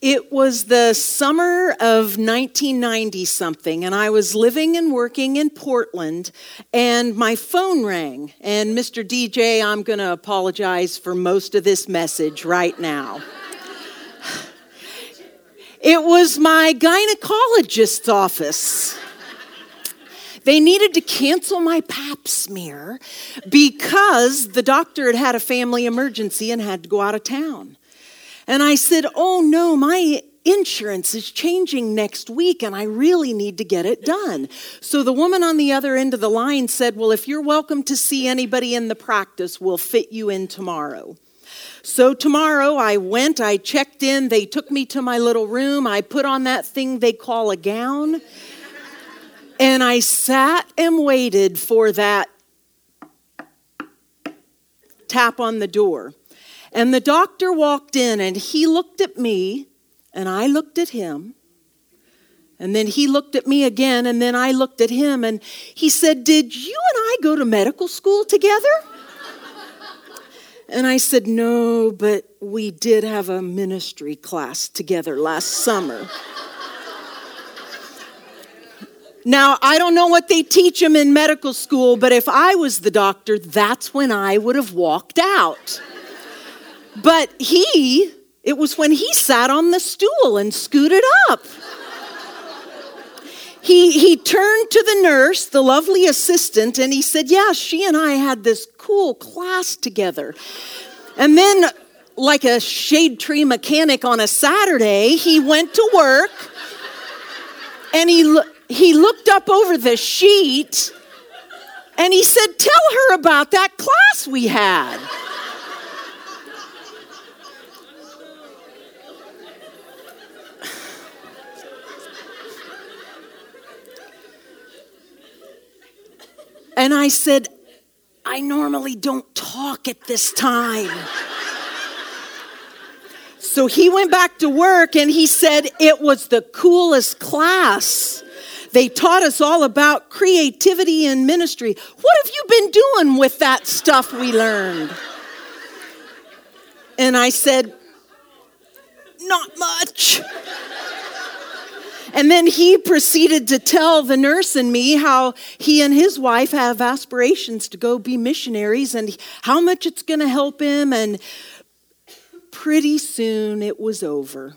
It was the summer of 1990 something, and I was living and working in Portland, and my phone rang. And Mr. DJ, I'm going to apologize for most of this message right now. It was my gynecologist's office. They needed to cancel my pap smear because the doctor had had a family emergency and had to go out of town. And I said, Oh no, my insurance is changing next week and I really need to get it done. So the woman on the other end of the line said, Well, if you're welcome to see anybody in the practice, we'll fit you in tomorrow. So tomorrow I went, I checked in, they took me to my little room, I put on that thing they call a gown, and I sat and waited for that tap on the door. And the doctor walked in and he looked at me and I looked at him. And then he looked at me again and then I looked at him and he said, Did you and I go to medical school together? And I said, No, but we did have a ministry class together last summer. Now, I don't know what they teach them in medical school, but if I was the doctor, that's when I would have walked out. But he, it was when he sat on the stool and scooted up. He, he turned to the nurse, the lovely assistant, and he said, Yeah, she and I had this cool class together. And then, like a shade tree mechanic on a Saturday, he went to work and he, he looked up over the sheet and he said, Tell her about that class we had. And I said, I normally don't talk at this time. so he went back to work and he said it was the coolest class. They taught us all about creativity and ministry. What have you been doing with that stuff we learned? And I said, Not much. And then he proceeded to tell the nurse and me how he and his wife have aspirations to go be missionaries and how much it's going to help him. And pretty soon it was over.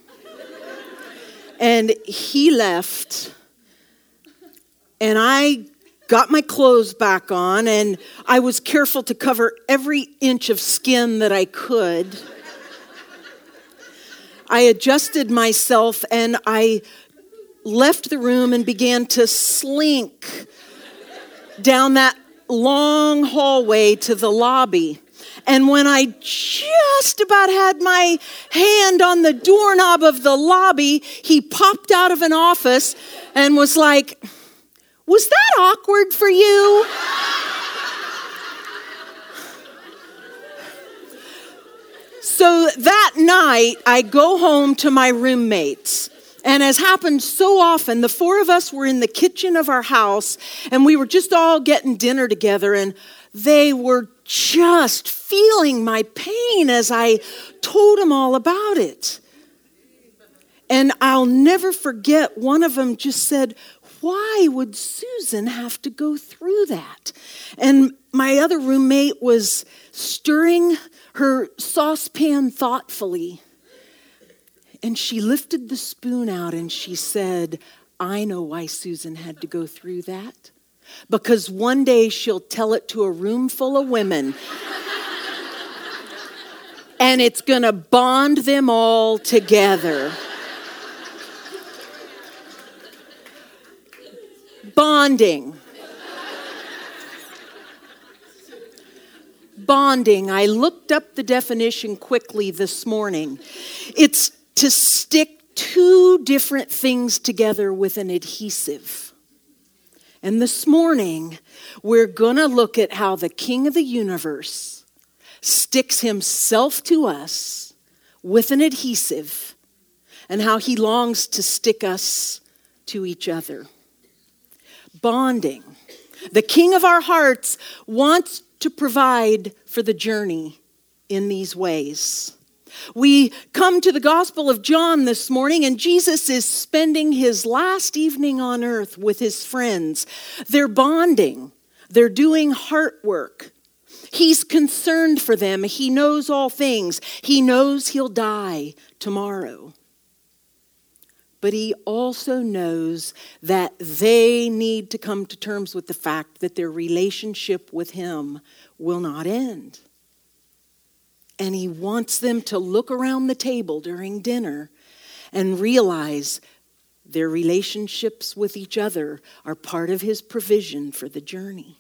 and he left. And I got my clothes back on and I was careful to cover every inch of skin that I could. I adjusted myself and I left the room and began to slink down that long hallway to the lobby. And when I just about had my hand on the doorknob of the lobby, he popped out of an office and was like, Was that awkward for you? so that night, I go home to my roommates. And as happened so often, the four of us were in the kitchen of our house and we were just all getting dinner together, and they were just feeling my pain as I told them all about it. And I'll never forget, one of them just said, Why would Susan have to go through that? And my other roommate was stirring her saucepan thoughtfully. And she lifted the spoon out and she said, I know why Susan had to go through that. Because one day she'll tell it to a room full of women. and it's going to bond them all together. Bonding. Bonding. I looked up the definition quickly this morning. It's to stick two different things together with an adhesive. And this morning, we're going to look at how the King of the universe sticks himself to us with an adhesive and how he longs to stick us to each other. Bonding. The King of our hearts wants to provide for the journey in these ways. We come to the Gospel of John this morning, and Jesus is spending his last evening on earth with his friends. They're bonding, they're doing heart work. He's concerned for them. He knows all things. He knows he'll die tomorrow. But he also knows that they need to come to terms with the fact that their relationship with him will not end. And he wants them to look around the table during dinner and realize their relationships with each other are part of his provision for the journey.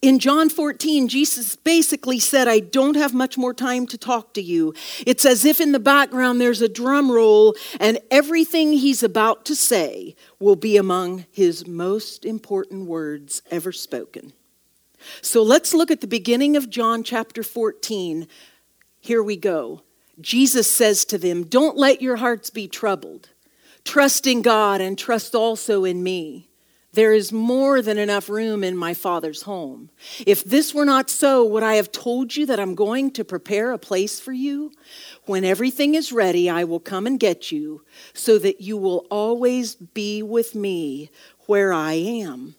In John 14, Jesus basically said, I don't have much more time to talk to you. It's as if in the background there's a drum roll, and everything he's about to say will be among his most important words ever spoken. So let's look at the beginning of John chapter 14. Here we go. Jesus says to them, Don't let your hearts be troubled. Trust in God and trust also in me. There is more than enough room in my Father's home. If this were not so, would I have told you that I'm going to prepare a place for you? When everything is ready, I will come and get you, so that you will always be with me where I am.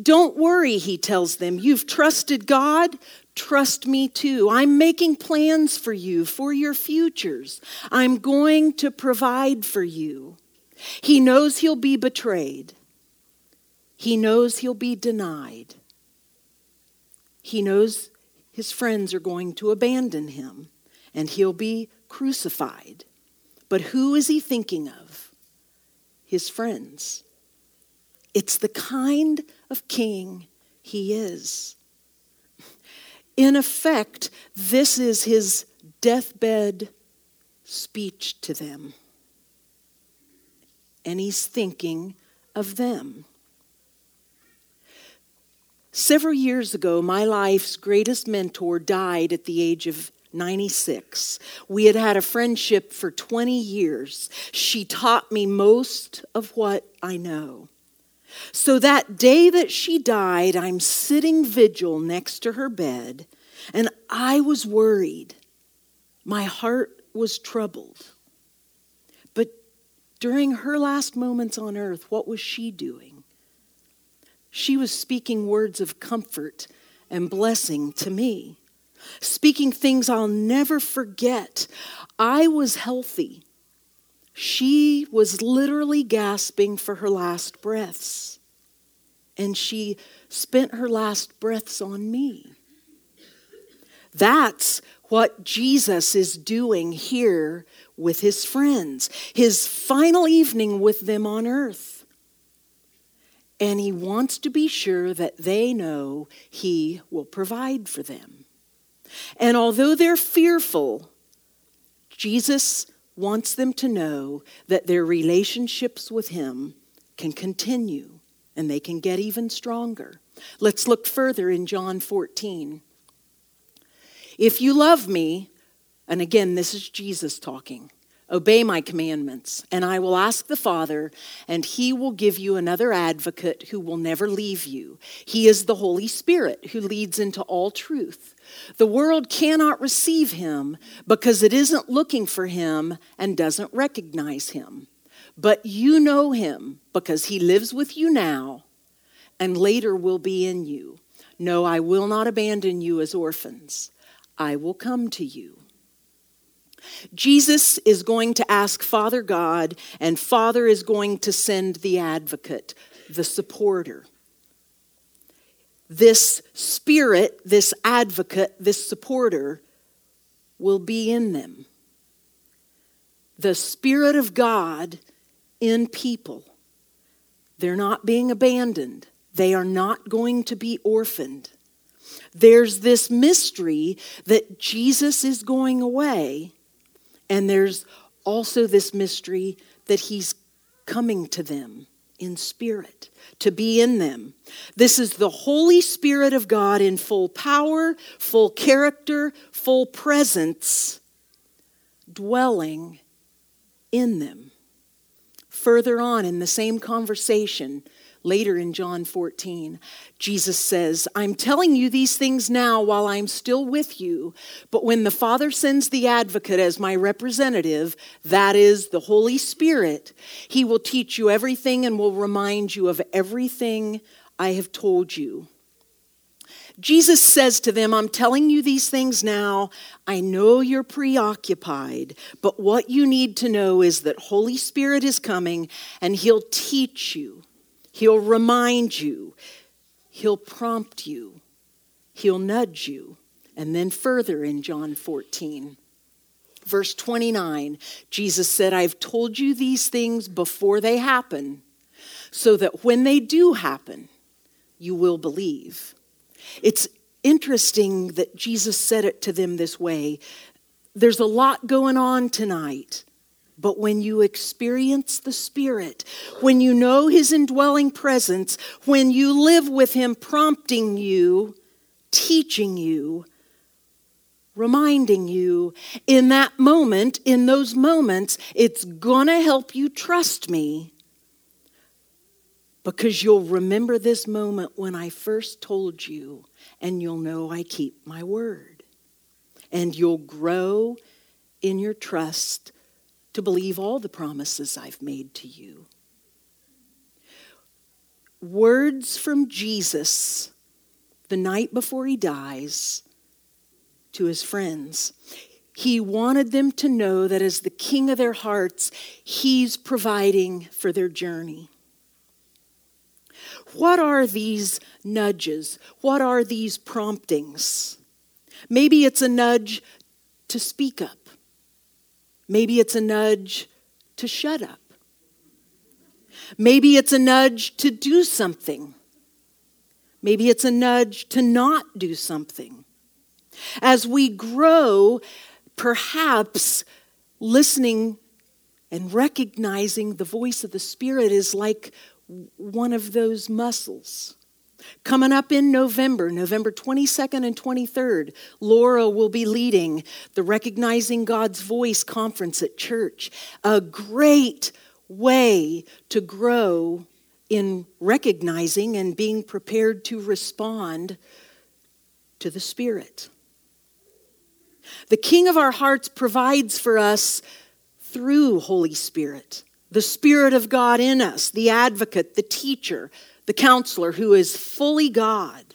Don't worry, he tells them. You've trusted God. Trust me too. I'm making plans for you, for your futures. I'm going to provide for you. He knows he'll be betrayed. He knows he'll be denied. He knows his friends are going to abandon him and he'll be crucified. But who is he thinking of? His friends. It's the kind of king he is. In effect, this is his deathbed speech to them. And he's thinking of them. Several years ago, my life's greatest mentor died at the age of 96. We had had a friendship for 20 years. She taught me most of what I know. So that day that she died, I'm sitting vigil next to her bed, and I was worried. My heart was troubled. But during her last moments on earth, what was she doing? She was speaking words of comfort and blessing to me, speaking things I'll never forget. I was healthy. She was literally gasping for her last breaths, and she spent her last breaths on me. That's what Jesus is doing here with his friends, his final evening with them on earth and he wants to be sure that they know he will provide for them. And although they're fearful, Jesus wants them to know that their relationships with him can continue and they can get even stronger. Let's look further in John 14. If you love me, and again, this is Jesus talking. Obey my commandments, and I will ask the Father, and he will give you another advocate who will never leave you. He is the Holy Spirit who leads into all truth. The world cannot receive him because it isn't looking for him and doesn't recognize him. But you know him because he lives with you now and later will be in you. No, I will not abandon you as orphans. I will come to you. Jesus is going to ask Father God, and Father is going to send the advocate, the supporter. This spirit, this advocate, this supporter will be in them. The Spirit of God in people. They're not being abandoned, they are not going to be orphaned. There's this mystery that Jesus is going away and there's also this mystery that he's coming to them in spirit, to be in them. This is the Holy Spirit of God in full power, full character, full presence, dwelling in them. Further on in the same conversation, Later in John 14, Jesus says, I'm telling you these things now while I'm still with you, but when the Father sends the advocate as my representative, that is the Holy Spirit, he will teach you everything and will remind you of everything I have told you. Jesus says to them, I'm telling you these things now. I know you're preoccupied, but what you need to know is that Holy Spirit is coming and he'll teach you He'll remind you, He'll prompt you, He'll nudge you. And then further in John 14, verse 29, Jesus said, I've told you these things before they happen, so that when they do happen, you will believe. It's interesting that Jesus said it to them this way. There's a lot going on tonight. But when you experience the Spirit, when you know His indwelling presence, when you live with Him prompting you, teaching you, reminding you, in that moment, in those moments, it's going to help you trust me because you'll remember this moment when I first told you, and you'll know I keep my word. And you'll grow in your trust to believe all the promises I've made to you. Words from Jesus the night before he dies to his friends. He wanted them to know that as the king of their hearts, he's providing for their journey. What are these nudges? What are these promptings? Maybe it's a nudge to speak up. Maybe it's a nudge to shut up. Maybe it's a nudge to do something. Maybe it's a nudge to not do something. As we grow, perhaps listening and recognizing the voice of the Spirit is like one of those muscles. Coming up in November, November 22nd and 23rd, Laura will be leading the Recognizing God's Voice conference at church. A great way to grow in recognizing and being prepared to respond to the Spirit. The King of our hearts provides for us through Holy Spirit, the Spirit of God in us, the advocate, the teacher, the counselor who is fully God.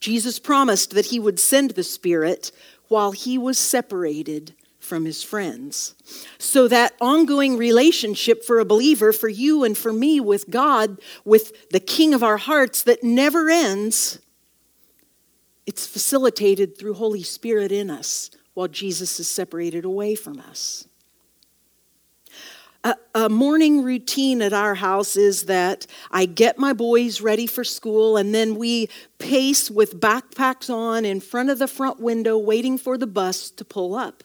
Jesus promised that he would send the Spirit while he was separated from his friends. So, that ongoing relationship for a believer, for you and for me with God, with the King of our hearts that never ends, it's facilitated through Holy Spirit in us while Jesus is separated away from us. A, a, morning routine at our house is that I get my boys ready for school and then we pace with backpacks on in front of the front window waiting for the bus to pull up.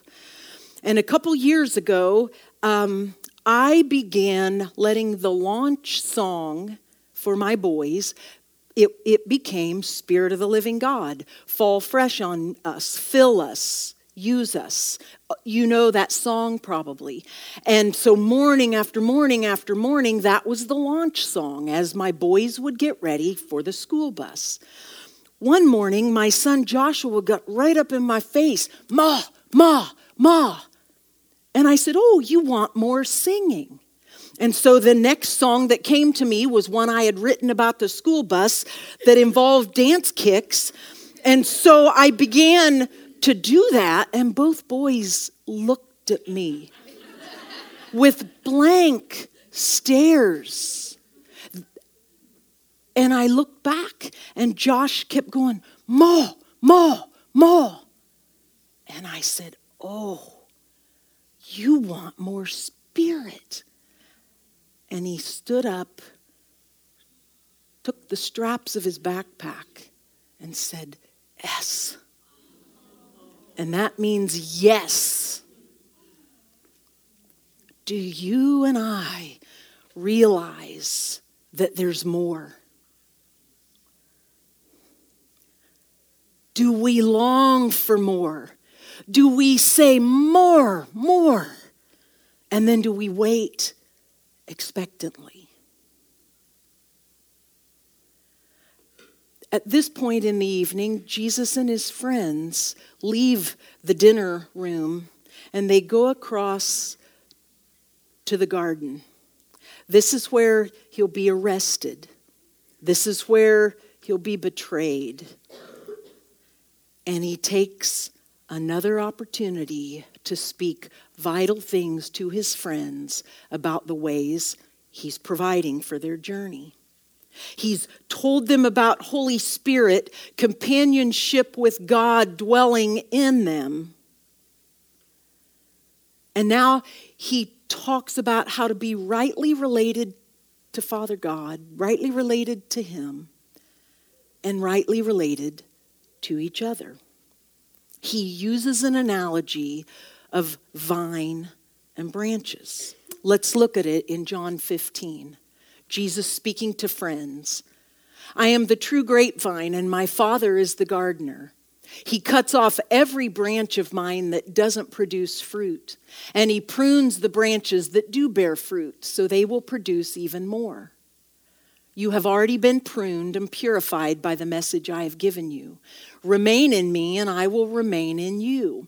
And a couple years ago, um, I began letting the launch song for my boys it, it became Spirit of the Living God. Fall fresh on us, fill us, use us. You know that song probably. And so, morning after morning after morning, that was the launch song as my boys would get ready for the school bus. One morning, my son Joshua got right up in my face, Ma, Ma, Ma. And I said, Oh, you want more singing. And so the next song that came to me was one I had written about the school bus that involved dance kicks. And so I began to do that, and both boys looked at me with blank stares. And I looked back, and Josh kept going, Ma, Ma, Ma. And I said, Oh, you want more spirit. And he stood up, took the straps of his backpack, and said, S. And that means yes. Do you and I realize that there's more? Do we long for more? Do we say more, more? And then do we wait expectantly? At this point in the evening, Jesus and his friends leave the dinner room and they go across to the garden. This is where he'll be arrested. This is where he'll be betrayed. And he takes another opportunity to speak vital things to his friends about the ways he's providing for their journey. He's told them about Holy Spirit, companionship with God dwelling in them. And now he talks about how to be rightly related to Father God, rightly related to Him, and rightly related to each other. He uses an analogy of vine and branches. Let's look at it in John 15. Jesus speaking to friends. I am the true grapevine, and my Father is the gardener. He cuts off every branch of mine that doesn't produce fruit, and he prunes the branches that do bear fruit so they will produce even more. You have already been pruned and purified by the message I have given you. Remain in me, and I will remain in you.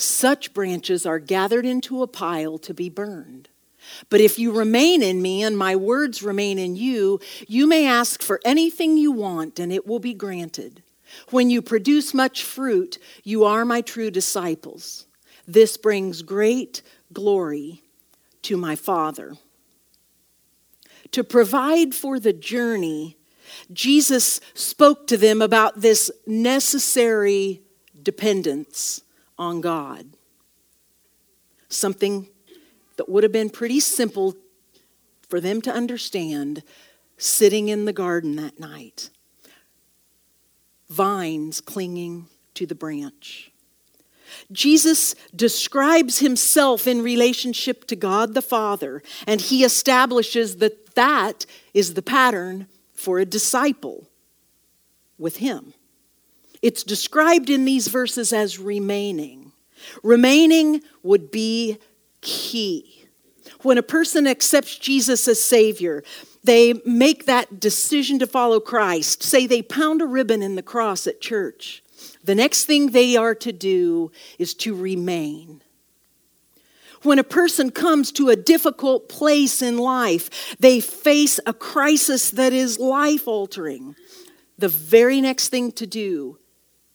Such branches are gathered into a pile to be burned. But if you remain in me and my words remain in you, you may ask for anything you want and it will be granted. When you produce much fruit, you are my true disciples. This brings great glory to my Father. To provide for the journey, Jesus spoke to them about this necessary dependence on God. Something that would have been pretty simple for them to understand sitting in the garden that night vines clinging to the branch. Jesus describes himself in relationship to God the Father, and he establishes that that is the pattern for a disciple with him. It's described in these verses as remaining. Remaining would be key. When a person accepts Jesus as Savior, they make that decision to follow Christ. Say they pound a ribbon in the cross at church. The next thing they are to do is to remain. When a person comes to a difficult place in life, they face a crisis that is life altering. The very next thing to do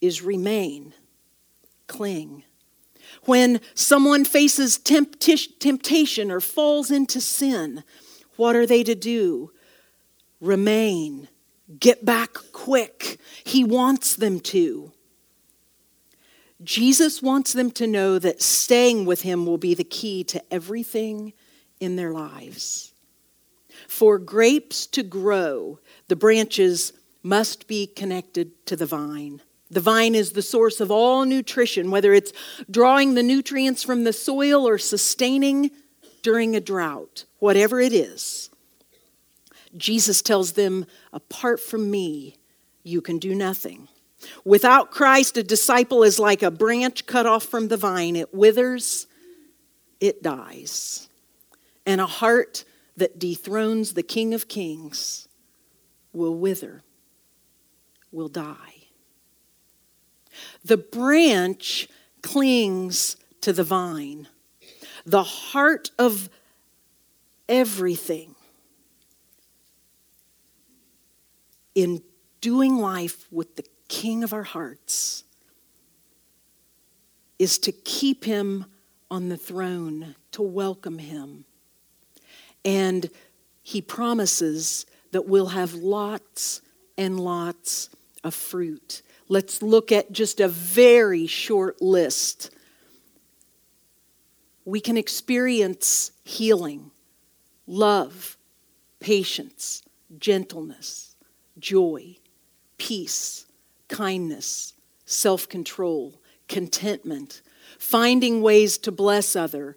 is remain, cling. When someone faces temptation or falls into sin, what are they to do? Remain. Get back quick. He wants them to. Jesus wants them to know that staying with him will be the key to everything in their lives. For grapes to grow, the branches must be connected to the vine. The vine is the source of all nutrition, whether it's drawing the nutrients from the soil or sustaining during a drought, whatever it is. Jesus tells them, Apart from me, you can do nothing. Without Christ, a disciple is like a branch cut off from the vine. It withers, it dies. And a heart that dethrones the King of Kings will wither, will die. The branch clings to the vine the heart of everything in doing life with the King of our hearts is to keep him on the throne, to welcome him. And he promises that we'll have lots and lots of fruit. Let's look at just a very short list. We can experience healing, love, patience, gentleness, joy, peace, kindness, self control, contentment, finding ways to bless other,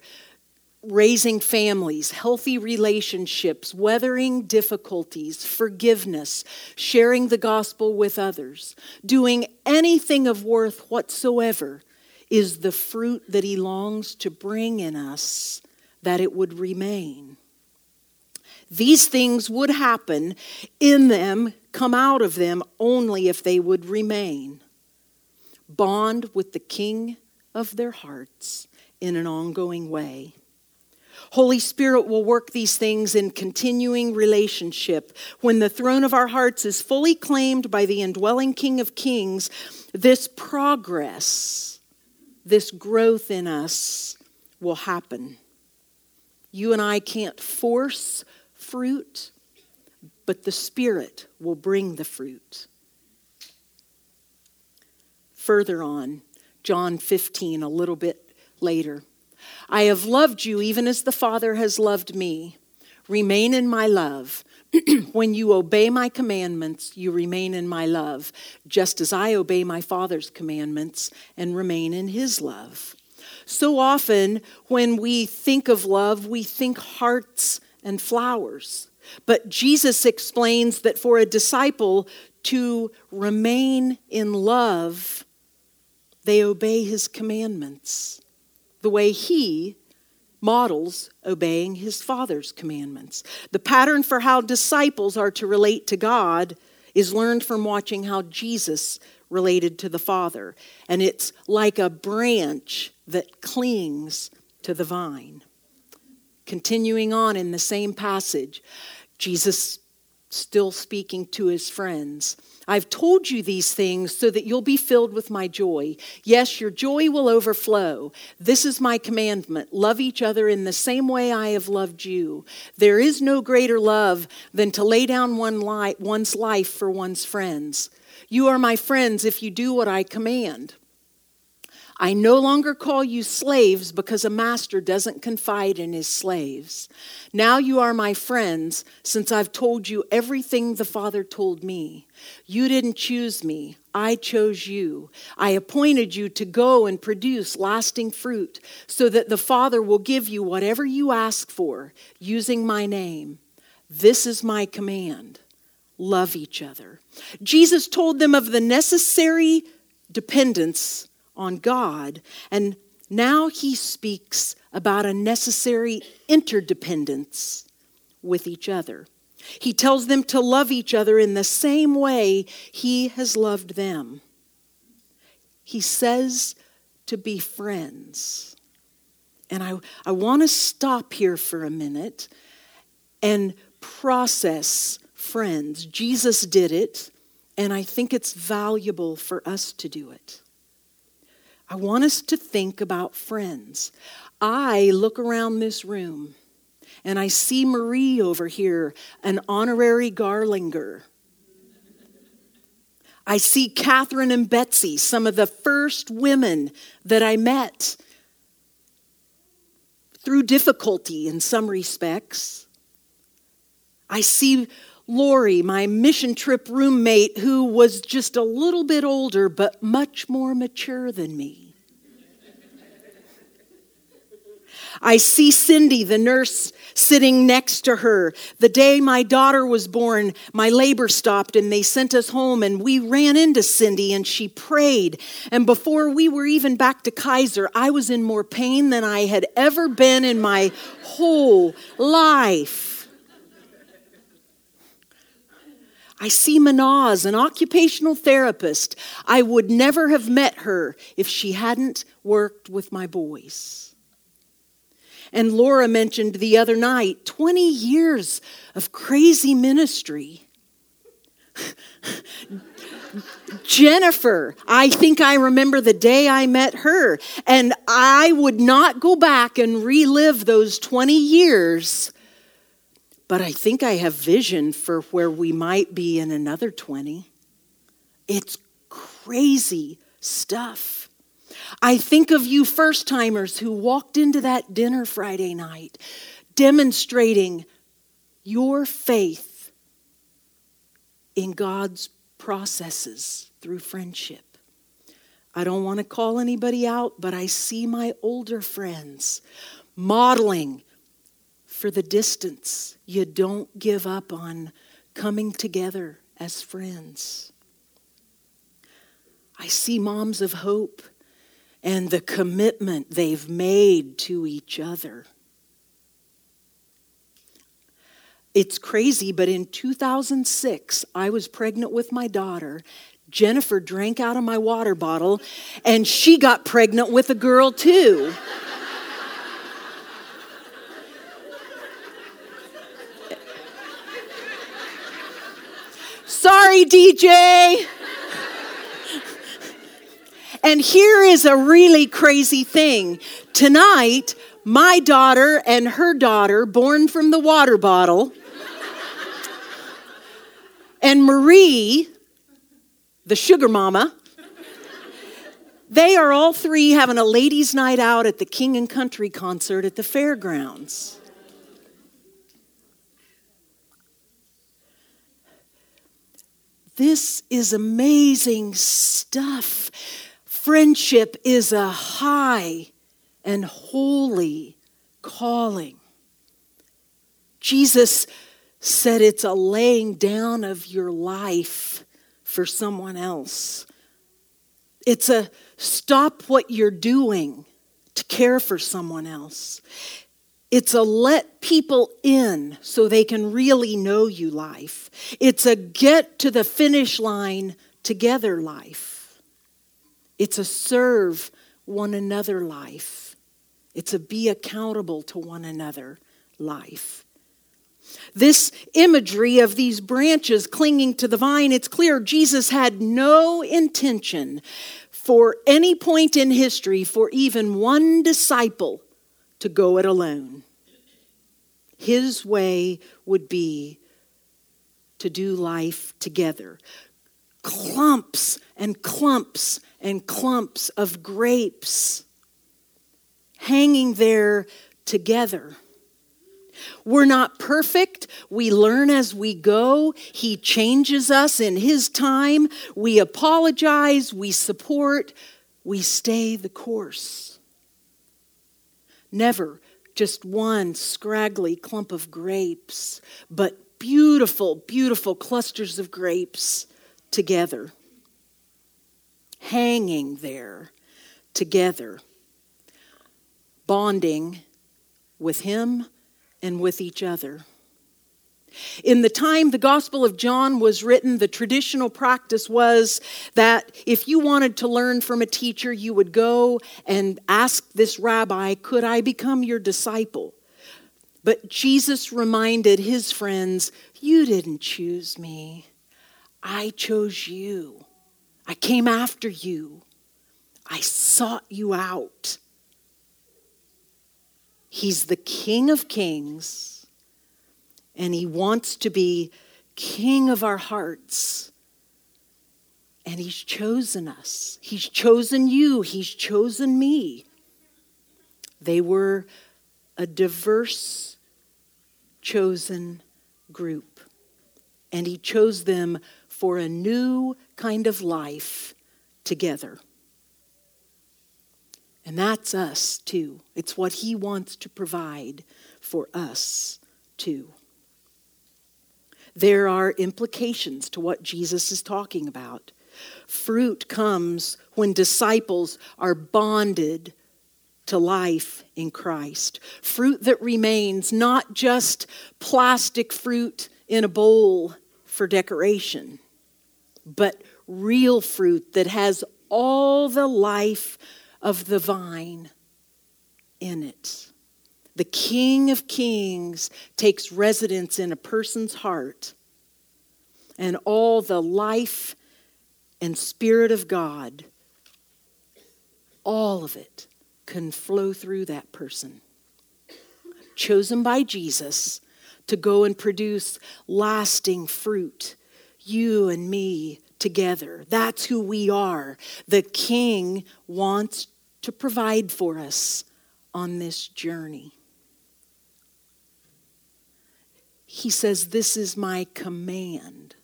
raising families, healthy relationships, weathering difficulties, forgiveness, sharing the gospel with others, doing anything of worth whatsoever is the fruit that he longs to bring in us that it would remain. These things would happen in them, come out of them, only if they would remain. Bond with the King of their hearts in an ongoing way. Holy Spirit will work these things in continuing relationship. When the throne of our hearts is fully claimed by the indwelling King of Kings, this progress, this growth in us will happen. You and I can't force fruit, but the Spirit will bring the fruit. Further on, John 15, a little bit later. I have loved you even as the Father has loved me. Remain in my love. when you obey my commandments, you remain in my love, just as I obey my Father's commandments and remain in his love. So often, when we think of love, we think hearts and flowers. But Jesus explains that for a disciple to remain in love, they obey his commandments the way he models obeying his father's commandments. The pattern for how disciples are to relate to God is learned from watching how Jesus related to the Father. And it's like a branch that clings to the vine. Continuing on in the same passage, Jesus still speaking to his friends. I've told you these things so that you'll be filled with my joy. Yes, your joy will overflow. This is my commandment love each other in the same way I have loved you. There is no greater love than to lay down one life, one's life for one's friends. You are my friends if you do what I command. I no longer call you slaves because a master doesn't confide in his slaves. Now you are my friends since I've told you everything the Father told me. You didn't choose me, I chose you. I appointed you to go and produce lasting fruit so that the Father will give you whatever you ask for using my name. This is my command love each other. Jesus told them of the necessary dependence on God. And now he speaks about a necessary interdependence with each other. He tells them to love each other in the same way he has loved them. He says to be friends. And I, I want to stop here for a minute and process friends. Jesus did it, and I think it's valuable for us to do it. I want us to think about friends. I look around this room and I see Marie over here, an honorary Garlinger. I see Catherine and Betsy, some of the first women that I met through difficulty in some respects. I see Lori, my mission trip roommate, who was just a little bit older but much more mature than me. I see Cindy, the nurse, sitting next to her. The day my daughter was born, my labor stopped and they sent us home, and we ran into Cindy and she prayed. And before we were even back to Kaiser, I was in more pain than I had ever been in my whole life. I see Manaz, an occupational therapist. I would never have met her if she hadn't worked with my boys. And Laura mentioned the other night 20 years of crazy ministry. Jennifer, I think I remember the day I met her, and I would not go back and relive those 20 years but I think I have vision for where we might be in another 20. It's crazy stuff. I think of you first timers who walked into that dinner Friday night demonstrating your faith in God's processes through friendship. I don't want to call anybody out, but I see my older friends modeling for the distance. You don't give up on coming together as friends. I see moms of hope and the commitment they've made to each other. It's crazy, but in 2006, I was pregnant with my daughter. Jennifer drank out of my water bottle, and she got pregnant with a girl too. Sorry, DJ. And here is a really crazy thing. Tonight, my daughter and her daughter, born from the water bottle, and Marie, the sugar mama, they are all three having a ladies' night out at the King and Country concert at the fairgrounds. This is amazing stuff. Friendship is a high and holy calling. Jesus said it's a laying down of your life for someone else. It's a stop what you're doing to care for someone else. It's a let people in so they can really know you life. It's a get to the finish line together life. It's a serve one another life. It's a be accountable to one another life. This imagery of these branches clinging to the vine, it's clear Jesus had no intention for any point in history for even one disciple to go it alone. His way would be to do life together. Clumps and clumps and clumps of grapes hanging there together. We're not perfect. We learn as we go. He changes us in His time. We apologize. We support. We stay the course. Never just one scraggly clump of grapes, but beautiful, beautiful clusters of grapes together, hanging there together, bonding with Him and with each other. In the time the Gospel of John was written, the traditional practice was that if you wanted to learn from a teacher, you would go and ask this rabbi, Could I become your disciple? But Jesus reminded his friends, You didn't choose me, I chose you. I came after you, I sought you out. He's the King of Kings, and He wants to be King of our hearts. And He's chosen us. He's chosen you. He's chosen me. They were a diverse, chosen group. And He chose them for a new kind of life together. And that's us too. It's what He wants to provide for us too. There are implications to what Jesus is talking about. Fruit comes when disciples are bonded to life in Christ. Fruit that remains, not just plastic fruit in a bowl for decoration, but real fruit that has all the life of the vine in it. The King of Kings takes residence in a person's heart, and all the life and Spirit of God, all of it can flow through that person. Chosen by Jesus to go and produce lasting fruit, you and me together. That's who we are. The King wants to provide for us on this journey. He says, This is my command.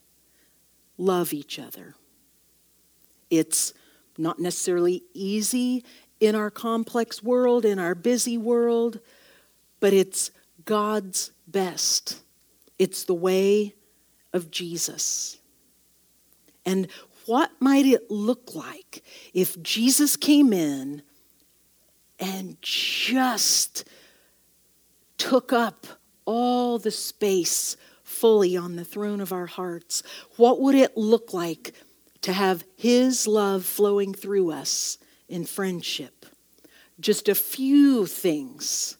love each other. It's not necessarily easy in our complex world, in our busy world, but it's God's best. It's the way of Jesus. And what might it look like if Jesus came in and just took up all the space fully on the throne of our hearts? What would it look like to have His love flowing through us in friendship? Just a few things.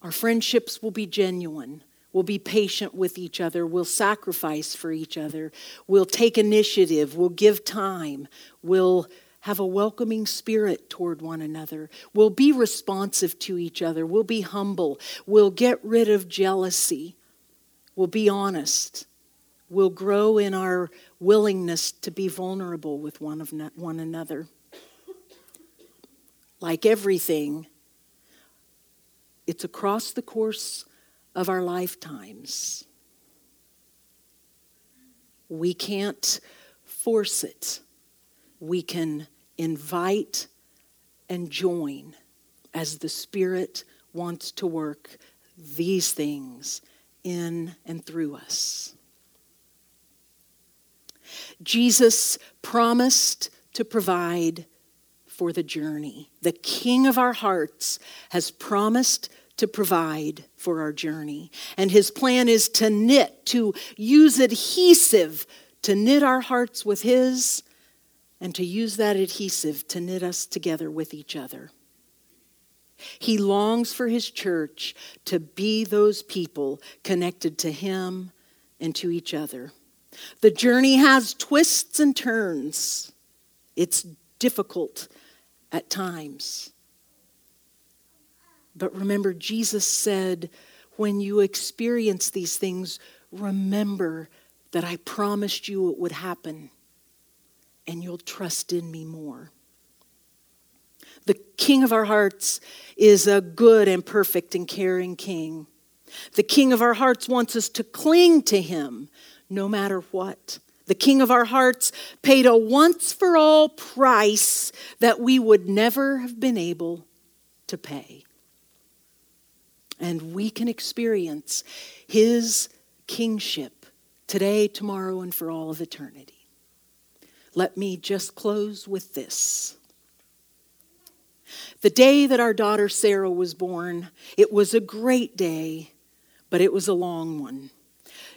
Our friendships will be genuine. We'll be patient with each other. We'll sacrifice for each other. We'll take initiative. We'll give time. We'll have a welcoming spirit toward one another. We'll be responsive to each other. We'll be humble. We'll get rid of jealousy. We'll be honest. We'll grow in our willingness to be vulnerable with one, of one another. Like everything, it's across the course of our lifetimes. We can't force it. We can invite and join as the Spirit wants to work these things in and through us. Jesus promised to provide for the journey. The King of our hearts has promised to provide for our journey. And his plan is to knit, to use adhesive to knit our hearts with his and to use that adhesive to knit us together with each other. He longs for his church to be those people connected to him and to each other. The journey has twists and turns. It's difficult at times. But remember, Jesus said, when you experience these things, remember that I promised you it would happen and you'll trust in me more. The King of our hearts is a good and perfect and caring King. The King of our hearts wants us to cling to him no matter what. The King of our hearts paid a once for all price that we would never have been able to pay. And we can experience his kingship today, tomorrow, and for all of eternity. Let me just close with this. The day that our daughter Sarah was born, it was a great day, but it was a long one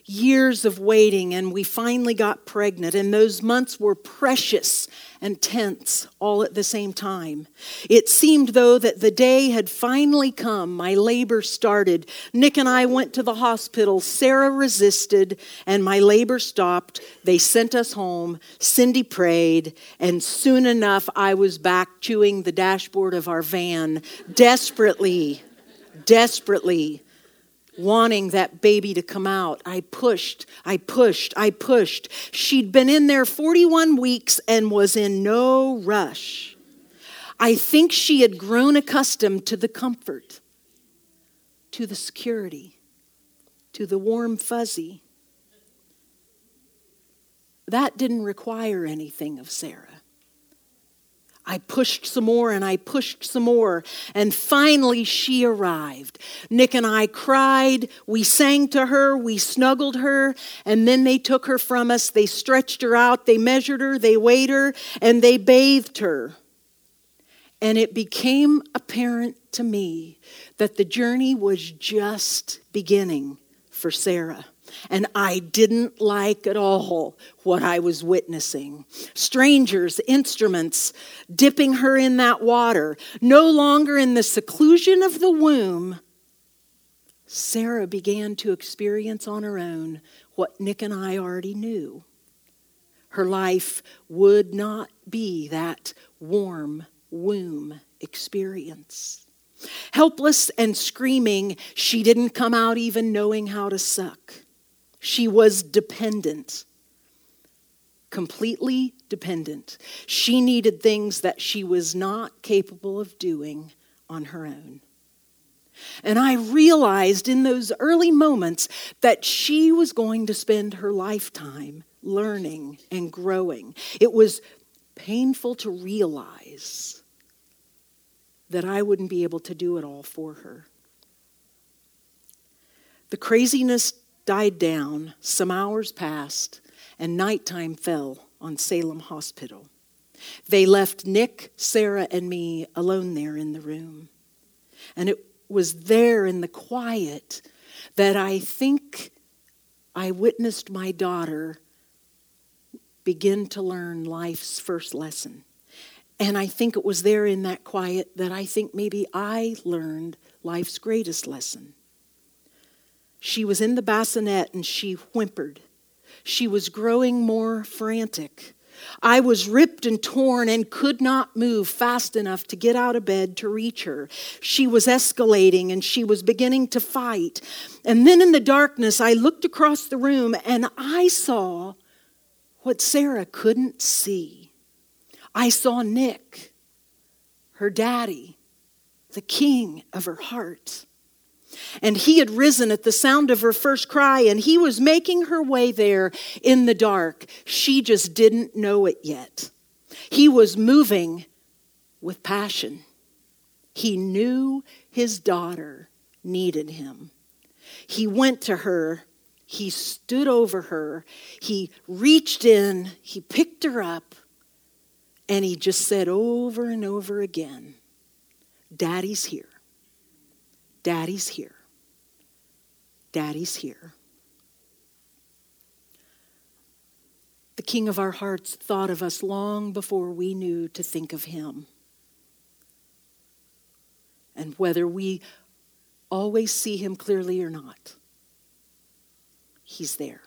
years of waiting, and we finally got pregnant. And those months were precious and tense all at the same time. It seemed, though, that the day had finally come. My labor started. Nick and I went to the hospital. Sarah resisted, and my labor stopped. They sent us home. Cindy prayed, and soon enough, I was back chewing the dashboard of our van, desperately, desperately wanting that baby to come out. I pushed, I pushed, I pushed. She'd been in there 41 weeks and was in no rush. I think she had grown accustomed to the comfort, to the security, to the warm fuzzy. That didn't require anything of Sarah. I pushed some more and I pushed some more. And finally, she arrived. Nick and I cried. We sang to her. We snuggled her. And then they took her from us. They stretched her out. They measured her. They weighed her. And they bathed her. And it became apparent to me that the journey was just beginning for Sarah and I didn't like at all what I was witnessing. Strangers, instruments, dipping her in that water, no longer in the seclusion of the womb. Sarah began to experience on her own what Nick and I already knew. Her life would not be that warm womb experience. Helpless and screaming, she didn't come out even knowing how to suck. She was dependent, completely dependent. She needed things that she was not capable of doing on her own. And I realized in those early moments that she was going to spend her lifetime learning and growing. It was painful to realize that I wouldn't be able to do it all for her. The craziness died down, some hours passed, and nighttime fell on Salem Hospital. They left Nick, Sarah, and me alone there in the room. And it was there in the quiet that I think I witnessed my daughter begin to learn life's first lesson. And I think it was there in that quiet that I think maybe I learned life's greatest lesson. She was in the bassinet and she whimpered. She was growing more frantic. I was ripped and torn and could not move fast enough to get out of bed to reach her. She was escalating and she was beginning to fight. And then in the darkness, I looked across the room and I saw what Sarah couldn't see. I saw Nick, her daddy, the king of her heart. And he had risen at the sound of her first cry, and he was making her way there in the dark. She just didn't know it yet. He was moving with passion. He knew his daughter needed him. He went to her, he stood over her, he reached in, he picked her up, and he just said over and over again, Daddy's here. Daddy's here. Daddy's here. The King of our hearts thought of us long before we knew to think of him. And whether we always see him clearly or not, he's there.